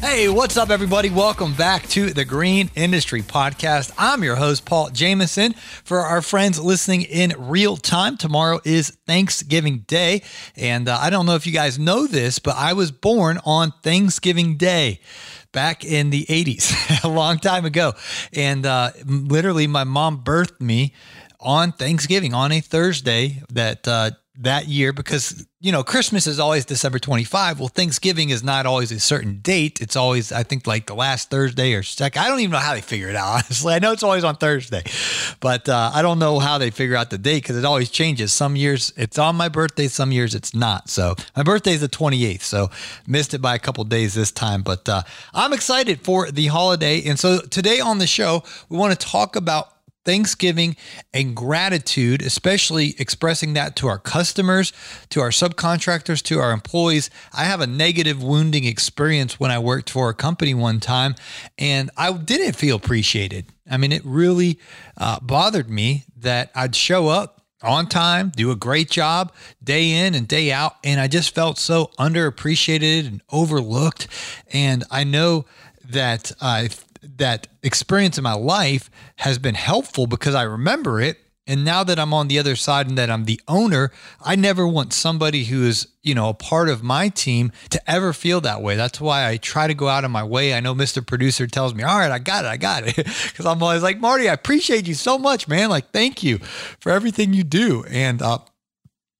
Hey, what's up, everybody? Welcome back to the Green Industry Podcast. I'm your host, Paul Jameson. For our friends listening in real time, tomorrow is Thanksgiving Day. And uh, I don't know if you guys know this, but I was born on Thanksgiving Day back in the 80s, a long time ago. And uh, literally, my mom birthed me on Thanksgiving on a Thursday that uh, that year because you know Christmas is always December 25. Well, Thanksgiving is not always a certain date. It's always I think like the last Thursday or second. I don't even know how they figure it out. Honestly, I know it's always on Thursday, but uh, I don't know how they figure out the date because it always changes. Some years it's on my birthday, some years it's not. So my birthday is the 28th, so missed it by a couple days this time. But uh, I'm excited for the holiday, and so today on the show we want to talk about thanksgiving and gratitude, especially expressing that to our customers, to our subcontractors, to our employees. I have a negative wounding experience when I worked for a company one time and I didn't feel appreciated. I mean, it really uh, bothered me that I'd show up on time, do a great job day in and day out. And I just felt so underappreciated and overlooked. And I know that I that experience in my life has been helpful because I remember it. And now that I'm on the other side and that I'm the owner, I never want somebody who is, you know, a part of my team to ever feel that way. That's why I try to go out of my way. I know Mr. Producer tells me, all right, I got it, I got it. Because I'm always like, Marty, I appreciate you so much, man. Like, thank you for everything you do. And, uh,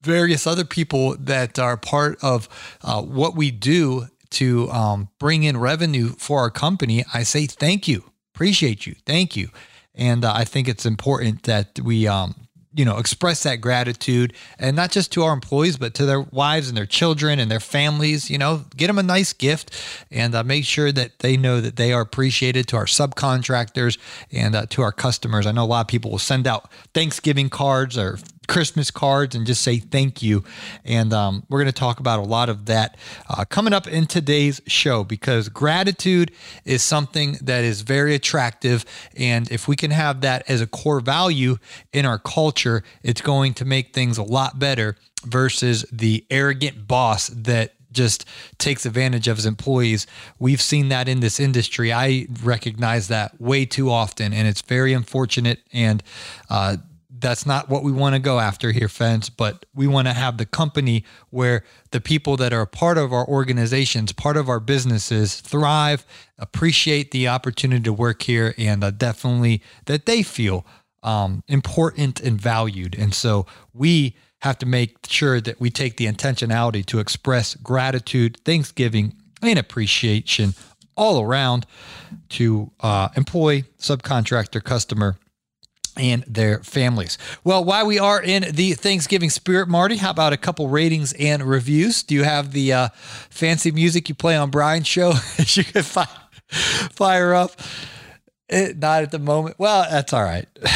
various other people that are part of uh, what we do to um, bring in revenue for our company, I say thank you, appreciate you, thank you, and uh, I think it's important that we um, you know express that gratitude and not just to our employees but to their wives and their children and their families you know get them a nice gift and uh, make sure that they know that they are appreciated to our subcontractors and uh, to our customers. I know a lot of people will send out thanksgiving cards or Christmas cards and just say thank you. And um, we're going to talk about a lot of that uh, coming up in today's show because gratitude is something that is very attractive. And if we can have that as a core value in our culture, it's going to make things a lot better versus the arrogant boss that just takes advantage of his employees. We've seen that in this industry. I recognize that way too often, and it's very unfortunate. And uh, that's not what we want to go after here, friends, but we want to have the company where the people that are part of our organizations, part of our businesses thrive, appreciate the opportunity to work here, and uh, definitely that they feel um, important and valued. And so we have to make sure that we take the intentionality to express gratitude, thanksgiving, and appreciation all around to uh, employee, subcontractor, customer, and their families. Well, while we are in the Thanksgiving spirit, Marty, how about a couple ratings and reviews? Do you have the uh, fancy music you play on Brian's show you could fire, fire up? It, eh, not at the moment. Well, that's all right.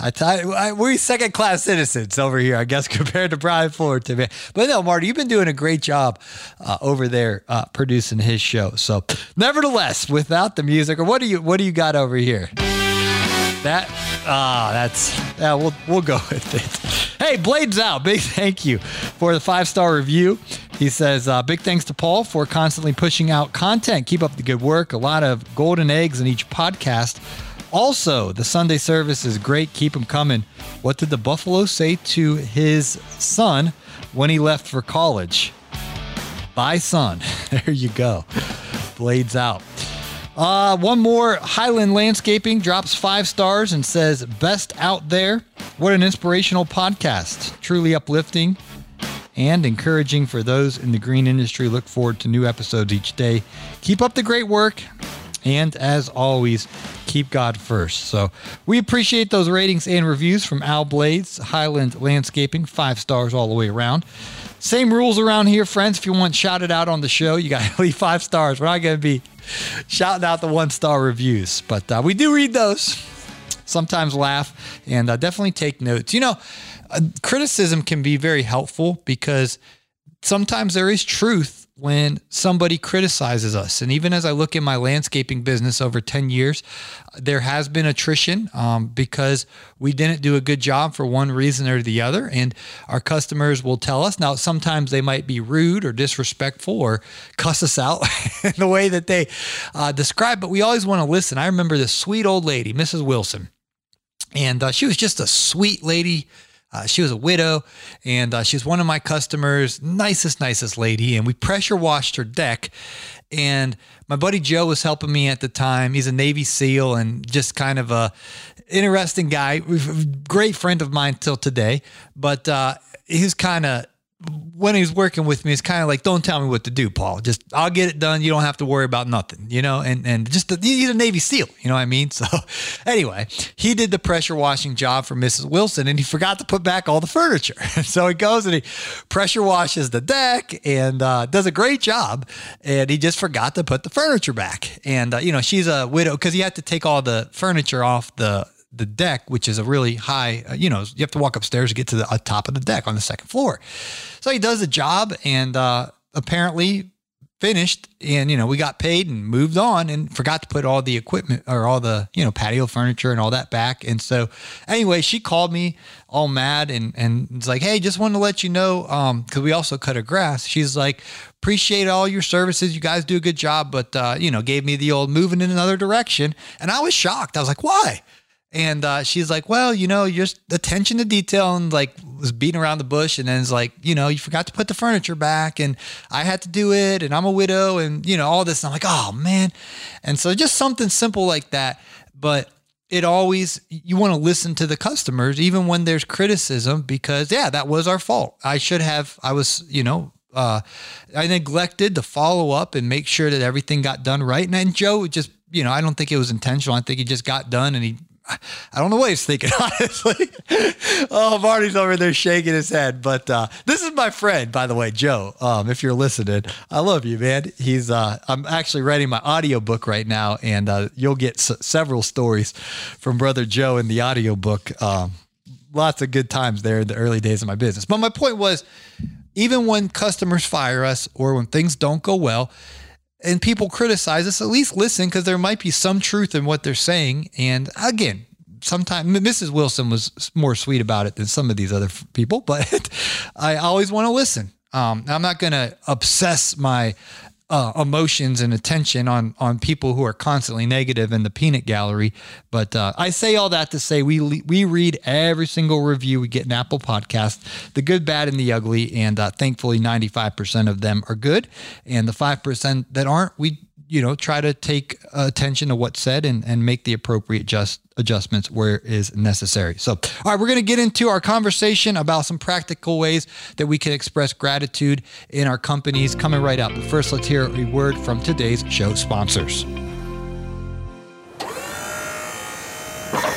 I we're second class citizens over here, I guess, compared to Brian Ford to me. But no, Marty, you've been doing a great job uh, over there uh, producing his show. So, nevertheless, without the music, or what do you what do you got over here? That ah, that's yeah. We'll we'll go with it. Hey, Blades out. Big thank you for the five star review. He says, uh, big thanks to Paul for constantly pushing out content. Keep up the good work. A lot of golden eggs in each podcast. Also, the Sunday service is great. Keep them coming. What did the Buffalo say to his son when he left for college? Bye, son. There you go. Blades out. Uh, one more Highland Landscaping drops five stars and says, Best out there. What an inspirational podcast. Truly uplifting and encouraging for those in the green industry. Look forward to new episodes each day. Keep up the great work. And as always, keep God first. So we appreciate those ratings and reviews from Al Blades, Highland Landscaping, five stars all the way around. Same rules around here, friends. If you want shouted out on the show, you got to leave five stars. We're not going to be shouting out the one star reviews, but uh, we do read those. sometimes laugh and uh, definitely take notes. You know, uh, criticism can be very helpful because sometimes there is truth when somebody criticizes us. And even as I look in my landscaping business over 10 years, there has been attrition um, because we didn't do a good job for one reason or the other. And our customers will tell us. Now, sometimes they might be rude or disrespectful or cuss us out in the way that they uh, describe, but we always want to listen. I remember this sweet old lady, Mrs. Wilson. And uh, she was just a sweet lady uh, she was a widow and uh, she was one of my customers, nicest, nicest lady. And we pressure washed her deck. And my buddy Joe was helping me at the time. He's a Navy SEAL and just kind of a interesting guy, great friend of mine till today. But uh, he's kind of when he's working with me, it's kind of like, don't tell me what to do, Paul. Just I'll get it done. You don't have to worry about nothing, you know. And and just the, he's a Navy SEAL, you know what I mean. So anyway, he did the pressure washing job for Mrs. Wilson, and he forgot to put back all the furniture. so he goes and he pressure washes the deck and uh, does a great job. And he just forgot to put the furniture back. And uh, you know, she's a widow because he had to take all the furniture off the the deck, which is a really high, uh, you know, you have to walk upstairs to get to the uh, top of the deck on the second floor. So he does the job and uh, apparently finished and you know we got paid and moved on and forgot to put all the equipment or all the you know patio furniture and all that back. And so anyway she called me all mad and and it's like hey just wanted to let you know um because we also cut her grass she's like appreciate all your services. You guys do a good job but uh you know gave me the old moving in another direction. And i was shocked. I was like why and uh, she's like, well, you know, just attention to detail and like was beating around the bush. And then it's like, you know, you forgot to put the furniture back and I had to do it and I'm a widow and, you know, all this. And I'm like, oh man. And so just something simple like that. But it always, you want to listen to the customers, even when there's criticism, because yeah, that was our fault. I should have, I was, you know, uh, I neglected to follow up and make sure that everything got done right. And then Joe just, you know, I don't think it was intentional. I think he just got done and he I don't know what he's thinking, honestly. oh, Marty's over there shaking his head. But uh, this is my friend, by the way, Joe. Um, if you're listening, I love you, man. He's uh, I'm actually writing my audiobook right now, and uh, you'll get s- several stories from Brother Joe in the audiobook. Um, lots of good times there in the early days of my business. But my point was, even when customers fire us or when things don't go well, and people criticize us, at least listen because there might be some truth in what they're saying. And again, sometimes Mrs. Wilson was more sweet about it than some of these other people, but I always want to listen. Um, I'm not going to obsess my uh, emotions and attention on on people who are constantly negative in the peanut gallery. But uh, I say all that to say we we read every single review we get in Apple Podcast, the good, bad, and the ugly, and uh, thankfully 95% of them are good, and the five percent that aren't, we you know, try to take attention to what's said and, and make the appropriate just adjustments where is necessary. So, all right, we're going to get into our conversation about some practical ways that we can express gratitude in our companies coming right up. But first, let's hear a word from today's show sponsors.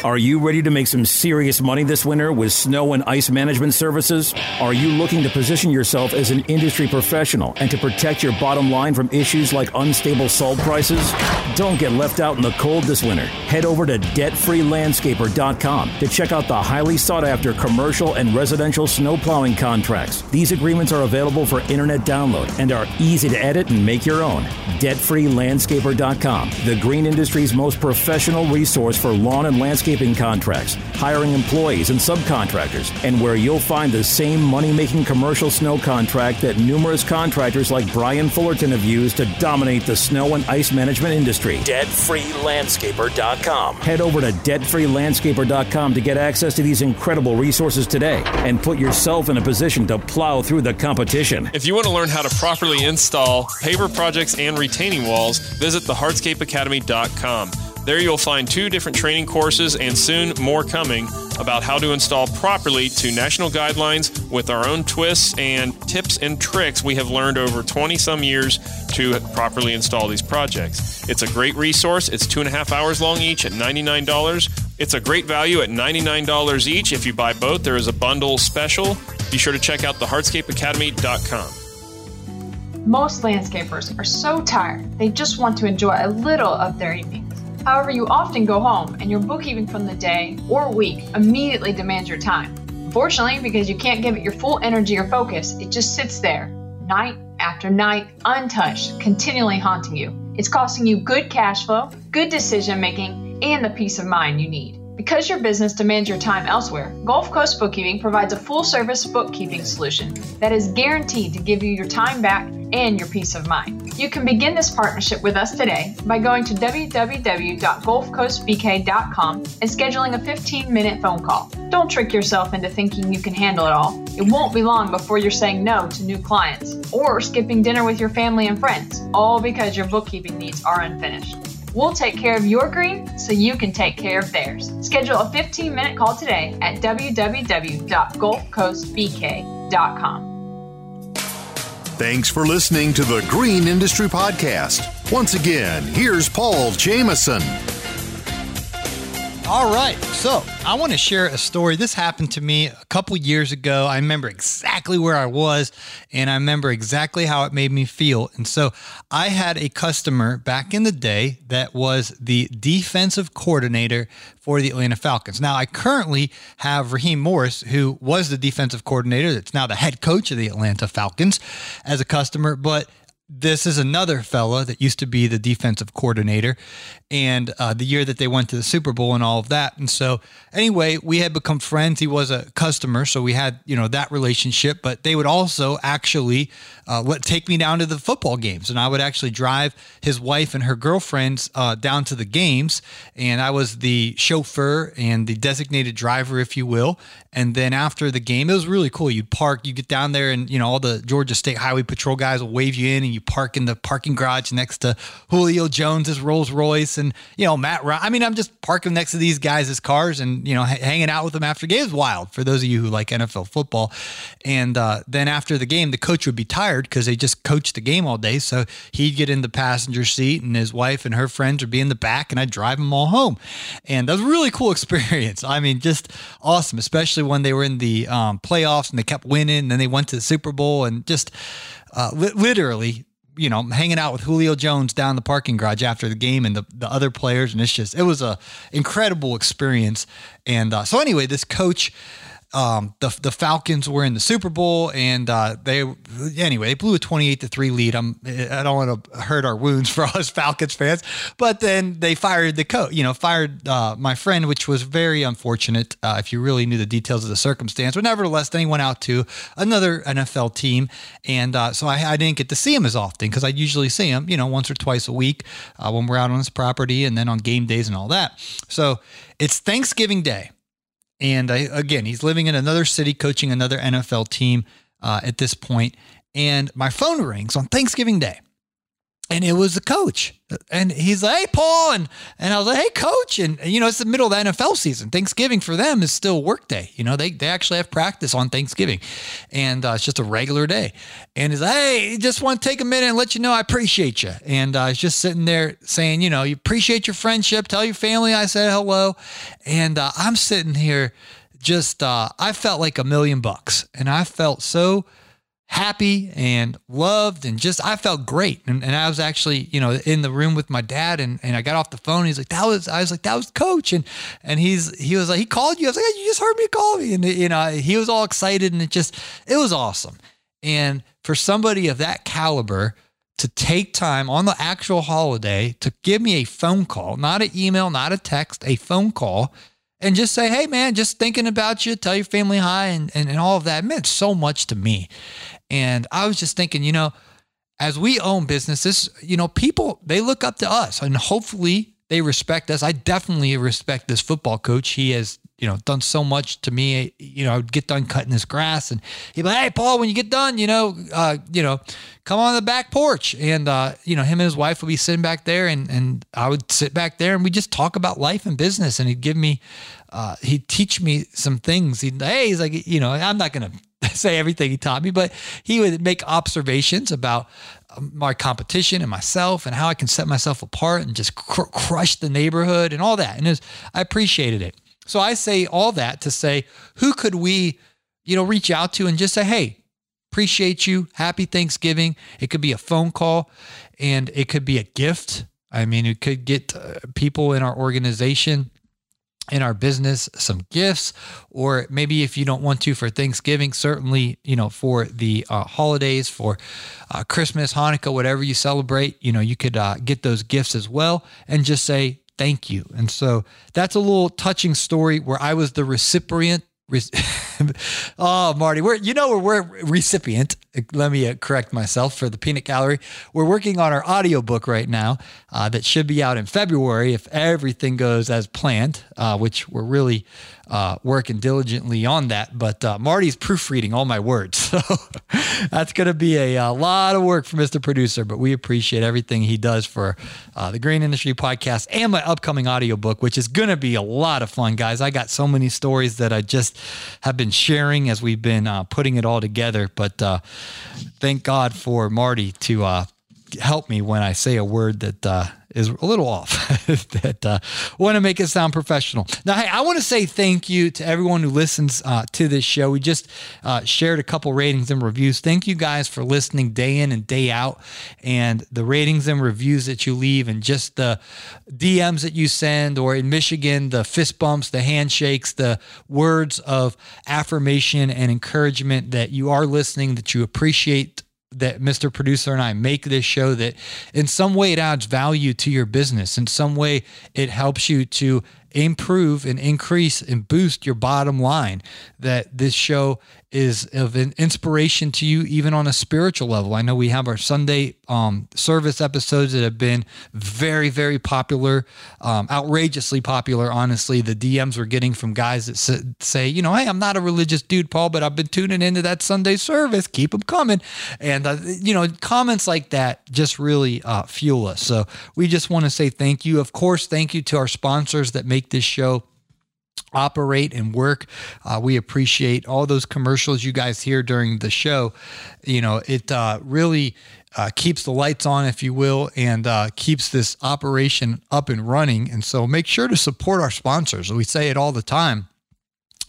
Are you ready to make some serious money this winter with snow and ice management services? Are you looking to position yourself as an industry professional and to protect your bottom line from issues like unstable salt prices? Don't get left out in the cold this winter. Head over to debtfreelandscaper.com to check out the highly sought after commercial and residential snow plowing contracts. These agreements are available for internet download and are easy to edit and make your own. Debtfreelandscaper.com, the green industry's most professional resource for lawn and landscape landscaping contracts, hiring employees and subcontractors, and where you'll find the same money making commercial snow contract that numerous contractors like Brian Fullerton have used to dominate the snow and ice management industry. DebtFreeLandscaper.com. Head over to DebtFreeLandscaper.com to get access to these incredible resources today and put yourself in a position to plow through the competition. If you want to learn how to properly install paver projects and retaining walls, visit thehardscapeacademy.com. There you'll find two different training courses and soon more coming about how to install properly to national guidelines with our own twists and tips and tricks we have learned over 20 some years to properly install these projects. It's a great resource. It's two and a half hours long each at $99. It's a great value at $99 each. If you buy both, there is a bundle special. Be sure to check out thehardscapeacademy.com. Most landscapers are so tired, they just want to enjoy a little of their evening However, you often go home and your bookkeeping from the day or week immediately demands your time. Unfortunately, because you can't give it your full energy or focus, it just sits there, night after night, untouched, continually haunting you. It's costing you good cash flow, good decision making, and the peace of mind you need. Because your business demands your time elsewhere, Gulf Coast Bookkeeping provides a full service bookkeeping solution that is guaranteed to give you your time back and your peace of mind. You can begin this partnership with us today by going to www.gulfcoastbk.com and scheduling a 15 minute phone call. Don't trick yourself into thinking you can handle it all. It won't be long before you're saying no to new clients or skipping dinner with your family and friends, all because your bookkeeping needs are unfinished. We'll take care of your green so you can take care of theirs. Schedule a 15 minute call today at www.gulfcoastbk.com. Thanks for listening to the Green Industry Podcast. Once again, here's Paul Jameson. All right. So I want to share a story. This happened to me a couple years ago. I remember exactly where I was and I remember exactly how it made me feel. And so I had a customer back in the day that was the defensive coordinator for the Atlanta Falcons. Now I currently have Raheem Morris, who was the defensive coordinator, that's now the head coach of the Atlanta Falcons, as a customer. But this is another fella that used to be the defensive coordinator and uh, the year that they went to the super bowl and all of that. And so anyway we had become friends. He was a customer so we had you know that relationship but they would also actually uh, let take me down to the football games. And i would actually drive his wife and her girlfriends uh, down to the games. And i was the chauffeur and the designated driver if you will. And then after the game it was really cool. You'd park you get down there and you know all the georgia state highway patrol guys will wave you in and you park in the parking garage next to Julio Jones's Rolls Royce and you know Matt. I mean, I'm just parking next to these guys' cars and you know hanging out with them after games. Wild for those of you who like NFL football. And uh, then after the game, the coach would be tired because they just coached the game all day, so he'd get in the passenger seat and his wife and her friends would be in the back, and I'd drive them all home. And that was a really cool experience. I mean, just awesome, especially when they were in the um, playoffs and they kept winning, and then they went to the Super Bowl and just. Uh, li- literally you know, hanging out with Julio Jones down the parking garage after the game and the, the other players. And it's just, it was a incredible experience. And uh, so anyway, this coach, um, the the Falcons were in the Super Bowl, and uh, they anyway they blew a twenty eight to three lead. I'm I don't want to hurt our wounds for us Falcons fans, but then they fired the coach. You know, fired uh, my friend, which was very unfortunate. Uh, if you really knew the details of the circumstance, but nevertheless, then he went out to another NFL team, and uh, so I, I, didn't get to see him as often because I usually see him, you know, once or twice a week uh, when we're out on his property, and then on game days and all that. So it's Thanksgiving Day and I, again, he's living in another city, coaching another NFL team uh, at this point. And my phone rings on Thanksgiving Day and it was the coach. And he's like, hey, Paul. And, and I was like, hey, coach. And, you know, it's the middle of the NFL season. Thanksgiving for them is still work day. You know, they, they actually have practice on Thanksgiving. And uh, it's just a regular day. And he's like, hey, just want to take a minute and let you know I appreciate you. And uh, I was just sitting there saying, you know, you appreciate your friendship. Tell your family I said hello. And uh, I'm sitting here just, uh, I felt like a million bucks. And I felt so happy and loved and just I felt great. And, and I was actually, you know, in the room with my dad and, and I got off the phone. he's like, that was I was like, that was coach. And and he's he was like, he called you. I was like, you just heard me call me. And you know, he was all excited and it just it was awesome. And for somebody of that caliber to take time on the actual holiday to give me a phone call, not an email, not a text, a phone call and just say, hey, man, just thinking about you, tell your family hi, and, and, and all of that meant so much to me. And I was just thinking, you know, as we own businesses, you know, people, they look up to us and hopefully they respect us. I definitely respect this football coach. He has, you know, done so much to me. You know, I would get done cutting his grass and he'd be like, Hey, Paul, when you get done, you know, uh, you know, come on the back porch. And, uh, you know, him and his wife would be sitting back there and, and I would sit back there and we just talk about life and business. And he'd give me, uh, he'd teach me some things. He'd, Hey, he's like, you know, I'm not going to say everything he taught me, but he would make observations about um, my competition and myself and how I can set myself apart and just cr- crush the neighborhood and all that. And was, I appreciated it. So I say all that to say, who could we, you know, reach out to and just say, hey, appreciate you. Happy Thanksgiving. It could be a phone call and it could be a gift I mean, it could get uh, people in our organization in our business some gifts or maybe if you don't want to for thanksgiving certainly you know for the uh, holidays for uh, christmas hanukkah whatever you celebrate you know you could uh, get those gifts as well and just say thank you. And so that's a little touching story where i was the recipient oh, Marty, we're you know we're, we're recipient. Let me uh, correct myself for the Peanut Gallery. We're working on our audiobook right now uh, that should be out in February if everything goes as planned, uh, which we're really uh, working diligently on that. But uh, Marty's proofreading all my words. So that's going to be a, a, lot of work for Mr. Producer, but we appreciate everything he does for the Green Industry Podcast and my upcoming audiobook, which is going to be a lot of fun, guys. I got so many stories that I just have been sharing as we've been uh, putting it all together. But uh, thank God for Marty to uh, help me when I say a word that is a little off. that uh, want to make it sound professional. Now, hey, I want to say thank you to everyone who listens uh, to this show. We just uh, shared a couple ratings and reviews. Thank you guys for listening day in and day out, and the ratings and reviews that you leave, and just the DMs that you send, or in Michigan, the fist bumps, the handshakes, the words of affirmation and encouragement that you are listening, that you appreciate that Mr. Producer and I make this show that in some way it adds value to your business. In some way it helps you to improve and increase and boost your bottom line. That this show is of an inspiration to you, even on a spiritual level. I know we have our Sunday um, service episodes that have been very, very popular, um, outrageously popular. Honestly, the DMs we're getting from guys that say, you know, hey, I'm not a religious dude, Paul, but I've been tuning into that Sunday service. Keep them coming. And, uh, you know, comments like that just really uh, fuel us. So we just want to say thank you. Of course, thank you to our sponsors that make this show operate and work. Uh, we appreciate all those commercials you guys hear during the show. You know, it uh, really uh, keeps the lights on, if you will, and uh, keeps this operation up and running. And so make sure to support our sponsors. We say it all the time.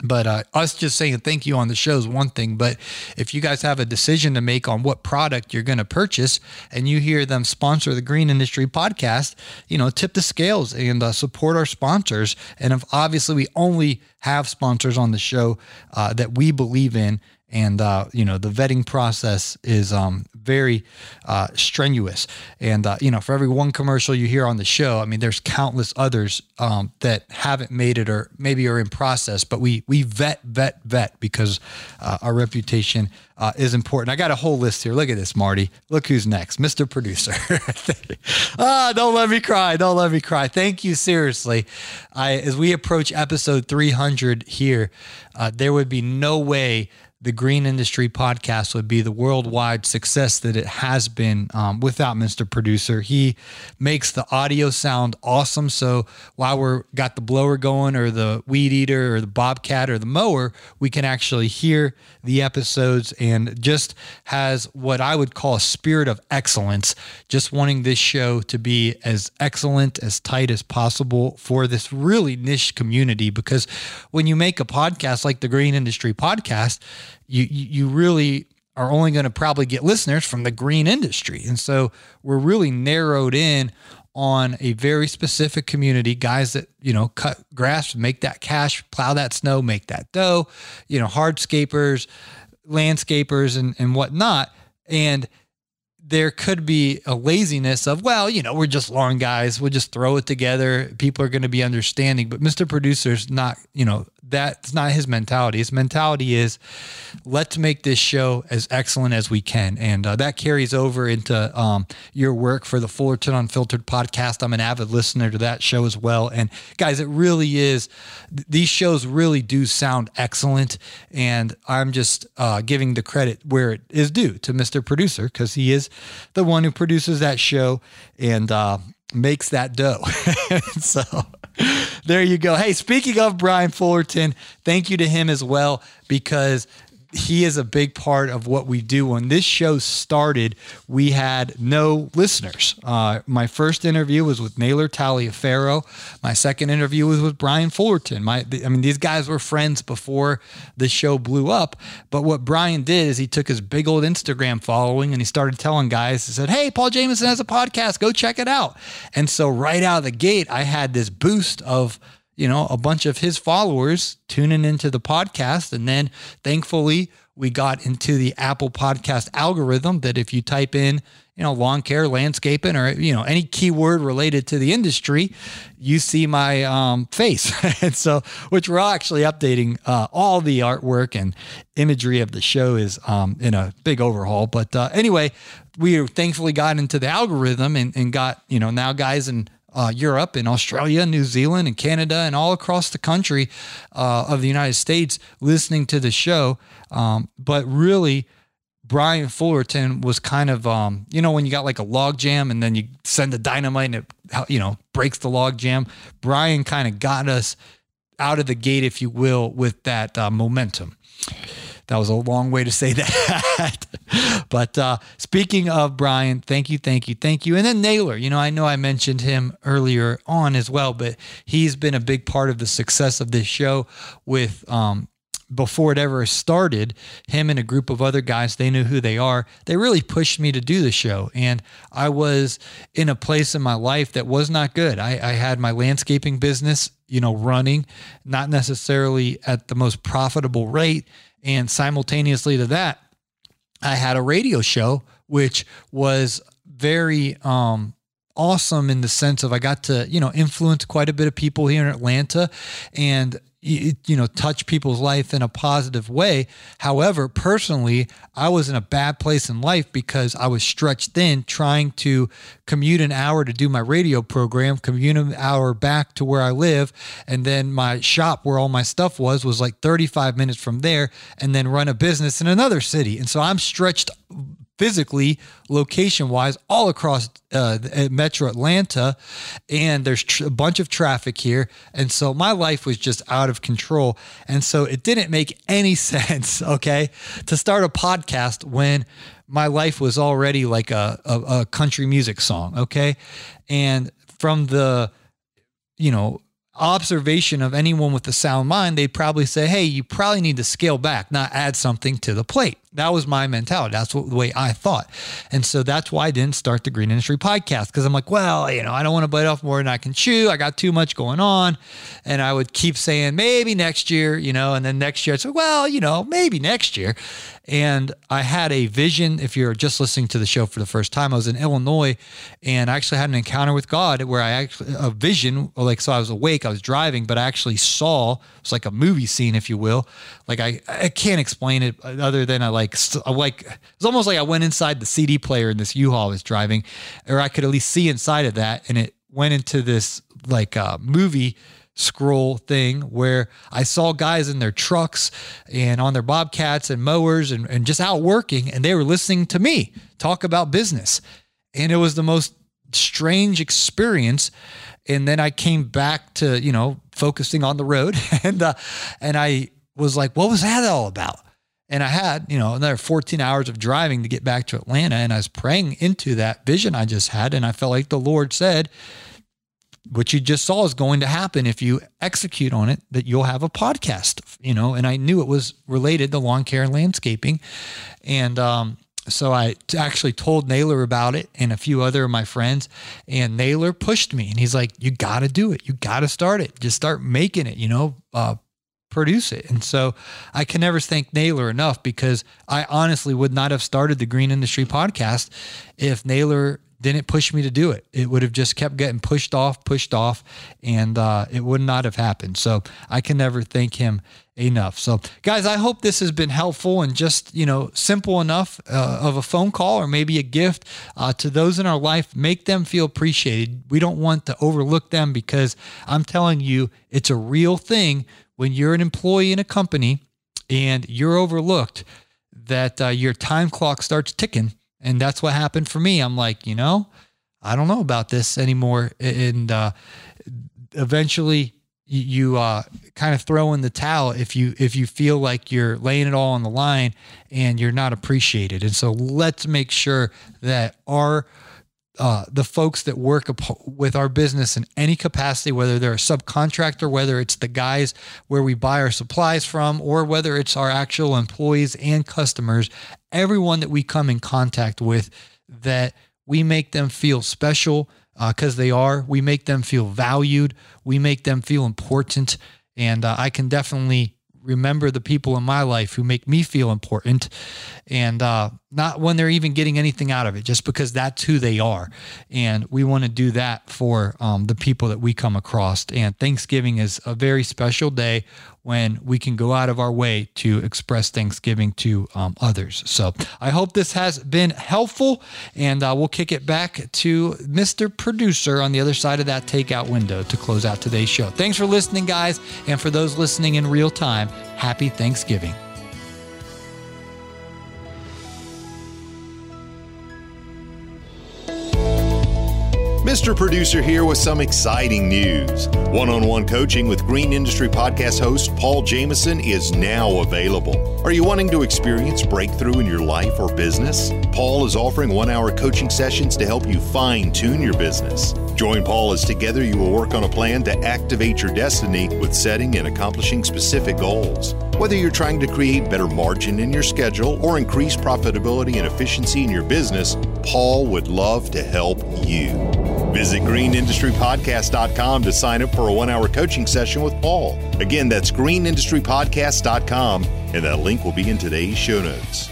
But uh, us just saying thank you on the show is one thing. But if you guys have a decision to make on what product you're going to purchase and you hear them sponsor the Green Industry podcast, you know, tip the scales and uh, support our sponsors. And if obviously we only have sponsors on the show uh, that we believe in and uh, you know the vetting process is um, very uh, strenuous. And uh, you know for every one commercial you hear on the show i mean there's countless others um, that haven't made it or maybe are in process but we we vet vet vet because uh, our reputation uh, is important. I got a whole list here. Look at this marty. Look who's next. Mr producer. Ah don't let me cry. Don't let me cry. Thank you seriously. I, as we approach episode 300 here uh, there would be no way the Green Industry podcast would be the worldwide success that it has been um, without Mr. Producer. He makes the audio sound awesome. So while we're got the blower going, or the weed eater, or the bobcat, or the mower, we can actually hear the episodes and just has what I would call a spirit of excellence. Just wanting this show to be as excellent, as tight as possible for this really niche community. Because when you make a podcast like the Green Industry Podcast, you you really are only going to probably get listeners from the green industry. And so we're really narrowed in on a very specific community, guys that, you know, cut grass, make that cash, plow that snow, make that dough, you know, hardscapers, landscapers and, and whatnot. And there could be a laziness of, well, you know, we're just lawn guys. We'll just throw it together. People are going to be understanding. But Mr. Producer's not, you know, that's not his mentality. His mentality is let's make this show as excellent as we can. And uh, that carries over into um, your work for the Fullerton Unfiltered podcast. I'm an avid listener to that show as well. And guys, it really is, these shows really do sound excellent. And I'm just uh, giving the credit where it is due to Mr. Producer because he is the one who produces that show. And, uh, makes that dough. so there you go. Hey, speaking of Brian Fullerton, thank you to him as well because he is a big part of what we do. When this show started, we had no listeners. Uh, my first interview was with Naylor Taliaferro. My second interview was with Brian Fullerton. My, I mean, these guys were friends before the show blew up. But what Brian did is he took his big old Instagram following and he started telling guys, he said, Hey, Paul Jameson has a podcast. Go check it out. And so right out of the gate, I had this boost of, you know, a bunch of his followers tuning into the podcast. And then thankfully, we got into the Apple podcast algorithm that if you type in, you know, lawn care, landscaping, or, you know, any keyword related to the industry, you see my um, face. and so, which we're actually updating uh, all the artwork and imagery of the show is um, in a big overhaul. But uh, anyway, we thankfully got into the algorithm and, and got, you know, now guys and uh, Europe and Australia, New Zealand, and Canada, and all across the country uh, of the United States listening to the show. Um, but really, Brian Fullerton was kind of, um, you know, when you got like a log jam and then you send the dynamite and it, you know, breaks the log jam. Brian kind of got us out of the gate, if you will, with that uh, momentum. That was a long way to say that. but uh, speaking of Brian, thank you, thank you, thank you. And then Naylor, you know, I know I mentioned him earlier on as well, but he's been a big part of the success of this show with um, before it ever started, him and a group of other guys, they knew who they are. They really pushed me to do the show. And I was in a place in my life that was not good. I, I had my landscaping business, you know, running, not necessarily at the most profitable rate. And simultaneously to that, I had a radio show, which was very um, awesome in the sense of I got to, you know, influence quite a bit of people here in Atlanta. And you know touch people's life in a positive way. However personally i was in a bad place in life because i was stretched thin trying to commute an hour to do my radio program commute an hour back to where i live and then my shop where all my stuff was was like 35 minutes from there and then run a business in another city. And so i'm stretched physically, location wise, all across uh, Metro Atlanta. And there's tr- a bunch of traffic here. And so my life was just out of control. And so it didn't make any sense, okay, to start a podcast when my life was already like a, a, a country music song, okay? And from the, you know, observation of anyone with a sound mind, they'd probably say, hey, you probably need to scale back, not add something to the plate. That was my mentality. That's what, the way I thought. And so that's why I didn't start the Green Industry podcast because I'm like, well, you know, I don't want to bite off more than I can chew. I got too much going on. And I would keep saying, maybe next year, you know, and then next year I'd say, well, you know, maybe next year. And I had a vision. If you're just listening to the show for the first time, I was in Illinois and I actually had an encounter with God where I actually, a vision, like, so I was awake, I was driving, but I actually saw, it's like a movie scene, if you will. Like, I, I can't explain it other than I like, like like it's almost like I went inside the CD player in this U-Haul I was driving, or I could at least see inside of that, and it went into this like uh, movie scroll thing where I saw guys in their trucks and on their bobcats and mowers and, and just out working, and they were listening to me talk about business, and it was the most strange experience. And then I came back to you know focusing on the road and uh, and I was like what was that all about and I had, you know, another 14 hours of driving to get back to Atlanta. And I was praying into that vision I just had. And I felt like the Lord said, what you just saw is going to happen if you execute on it, that you'll have a podcast, you know. And I knew it was related to lawn care and landscaping. And, um, so I actually told Naylor about it and a few other of my friends, and Naylor pushed me, and he's like, "You got to do it. You got to start it. Just start making it. You know, uh, produce it. And so I can never thank Naylor enough because I honestly would not have started the Green Industry podcast if Naylor didn't push me to do it. It would have just kept getting pushed off, pushed off, and uh, it would not have happened. So I can never thank him enough. So, guys, I hope this has been helpful and just, you know, simple enough uh, of a phone call or maybe a gift uh, to those in our life. Make them feel appreciated. We don't want to overlook them because I'm telling you, it's a real thing when you're an employee in a company and you're overlooked, that uh, your time clock starts ticking. And that's what happened for me. I'm like, you know, I don't know about this anymore. And uh, eventually, you uh, kind of throw in the towel if you if you feel like you're laying it all on the line and you're not appreciated. And so let's make sure that our uh, the folks that work with our business in any capacity, whether they're a subcontractor, whether it's the guys where we buy our supplies from, or whether it's our actual employees and customers, everyone that we come in contact with, that we make them feel special because uh, they are. We make them feel valued. We make them feel important. And uh, I can definitely remember the people in my life who make me feel important and uh, not when they're even getting anything out of it, just because that's who they are. And we want to do that for um, the people that we come across. And Thanksgiving is a very special day when we can go out of our way to express Thanksgiving to um, others. So I hope this has been helpful, and uh, we'll kick it back to Mr. Producer on the other side of that takeout window to close out today's show. Thanks for listening, guys. And for those listening in real time, happy Thanksgiving. Mr. Producer here with some exciting news. One on one coaching with Green Industry Podcast host Paul Jameson is now available. Are you wanting to experience breakthrough in your life or business? Paul is offering one hour coaching sessions to help you fine tune your business. Join Paul as together you will work on a plan to activate your destiny with setting and accomplishing specific goals. Whether you're trying to create better margin in your schedule or increase profitability and efficiency in your business, Paul would love to help you. Visit greenindustrypodcast.com to sign up for a one hour coaching session with Paul. Again, that's greenindustrypodcast.com, and that link will be in today's show notes.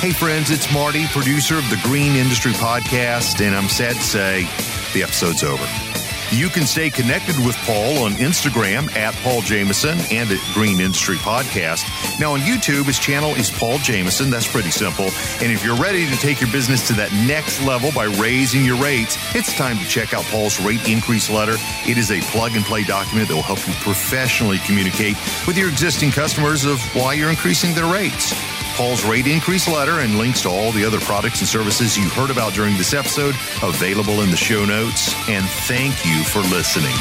Hey, friends, it's Marty, producer of the Green Industry Podcast, and I'm sad to say the episode's over. You can stay connected with Paul on Instagram at Paul Jameson and at Green Industry Podcast. Now on YouTube, his channel is Paul Jameson. That's pretty simple. And if you're ready to take your business to that next level by raising your rates, it's time to check out Paul's rate increase letter. It is a plug and play document that will help you professionally communicate with your existing customers of why you're increasing their rates. Paul's rate increase letter and links to all the other products and services you heard about during this episode available in the show notes. And thank you for listening.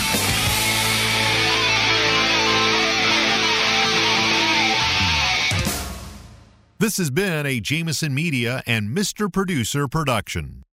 This has been a Jameson Media and Mr. Producer production.